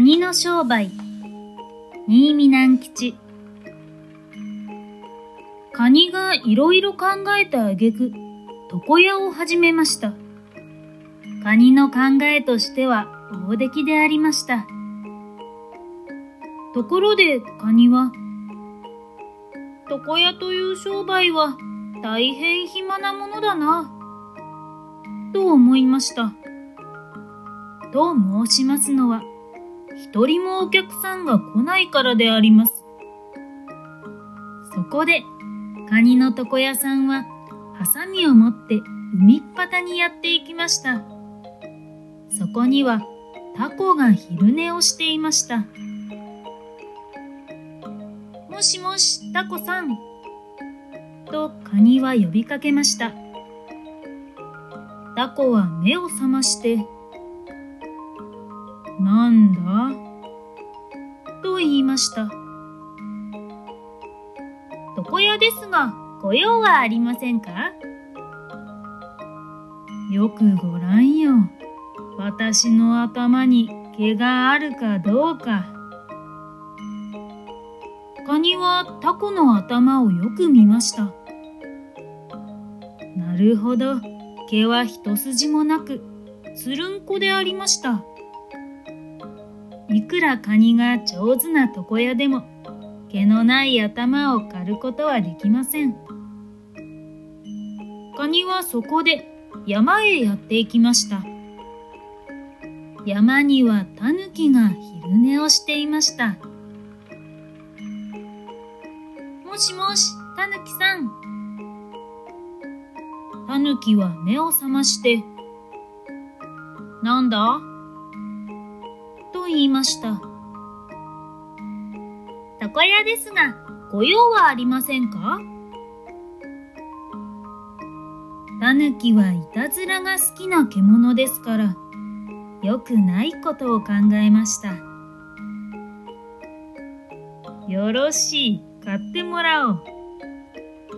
の商売。新見南吉。カニがいろいろ考えたあげく床屋を始めました。カニの考えとしては大出来でありました。ところでカニは床屋という商売は大変暇なものだなと思いました。と申しますのは一人もお客さんが来ないからであります。そこで、カニの床屋さんは、ハサミを持って海っ端にやっていきました。そこには、タコが昼寝をしていました。もしもし、タコさん。とカニは呼びかけました。タコは目を覚まして、なんだ？と言いました。床屋ですが、ご用はありませんか？よくご覧よ。私の頭に毛があるかどうか。カニはタコの頭をよく見ました。なるほど、毛は一筋もなく、つるんこでありました。いくらカニが上手な床屋でも毛のない頭を刈ることはできません。カニはそこで山へやっていきました。山にはタヌキが昼寝をしていました。もしもし、タヌキさん。タヌキは目を覚まして、なんだ？と言いました。床屋ですが、ご用はありませんか？タヌキはいたずらが好きな獣ですから、よくないことを考えました。よろしい、買ってもらおう。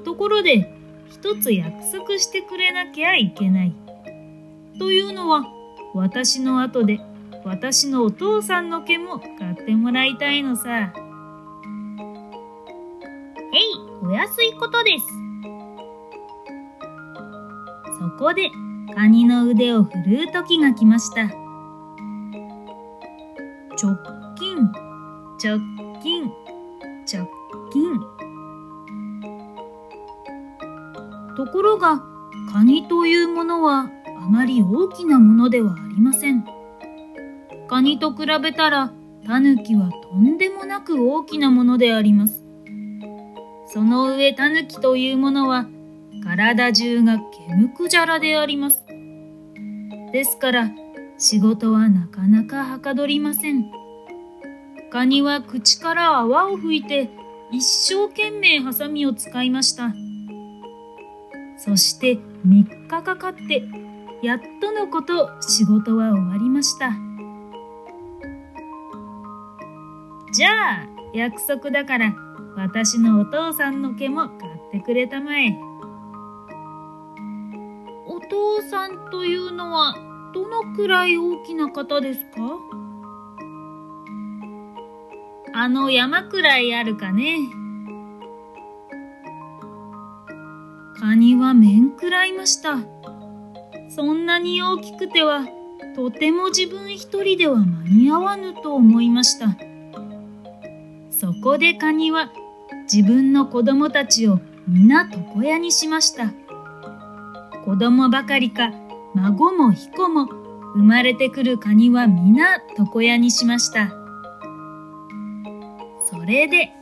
ところで、一つ約束してくれなきゃいけない。というのは、私の後で私のお父さんの毛も買ってもらいたいのさ。へい、お安いことです。そこで、カニの腕を振るう時が来ました。直近、直近、直近。ところが、カニというものはあまり大きなものではありません。カニと比べたらタヌキはとんでもなく大きなものであります。その上タヌキというものは体中が毛むくじゃらであります。ですから仕事はなかなかはかどりません。カニは口から泡を吹いて一生懸命ハサミを使いました。そして3日かかってやっとのこと仕事は終わりました。じゃあ、約束だから、私のお父さんの毛も買ってくれたまえ。お父さんというのは、どのくらい大きな方ですか？あの山くらいあるかね。カニは面食らいました。そんなに大きくては、とても自分一人では間に合わぬと思いました。そこでカニは自分の子供たちを皆床屋にしました。子供ばかりか孫も彦も生まれてくるカニは皆床屋にしました。それで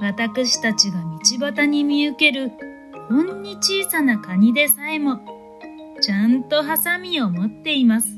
私たちが道端に見受けるほんに小さなカニでさえもちゃんとハサミを持っています。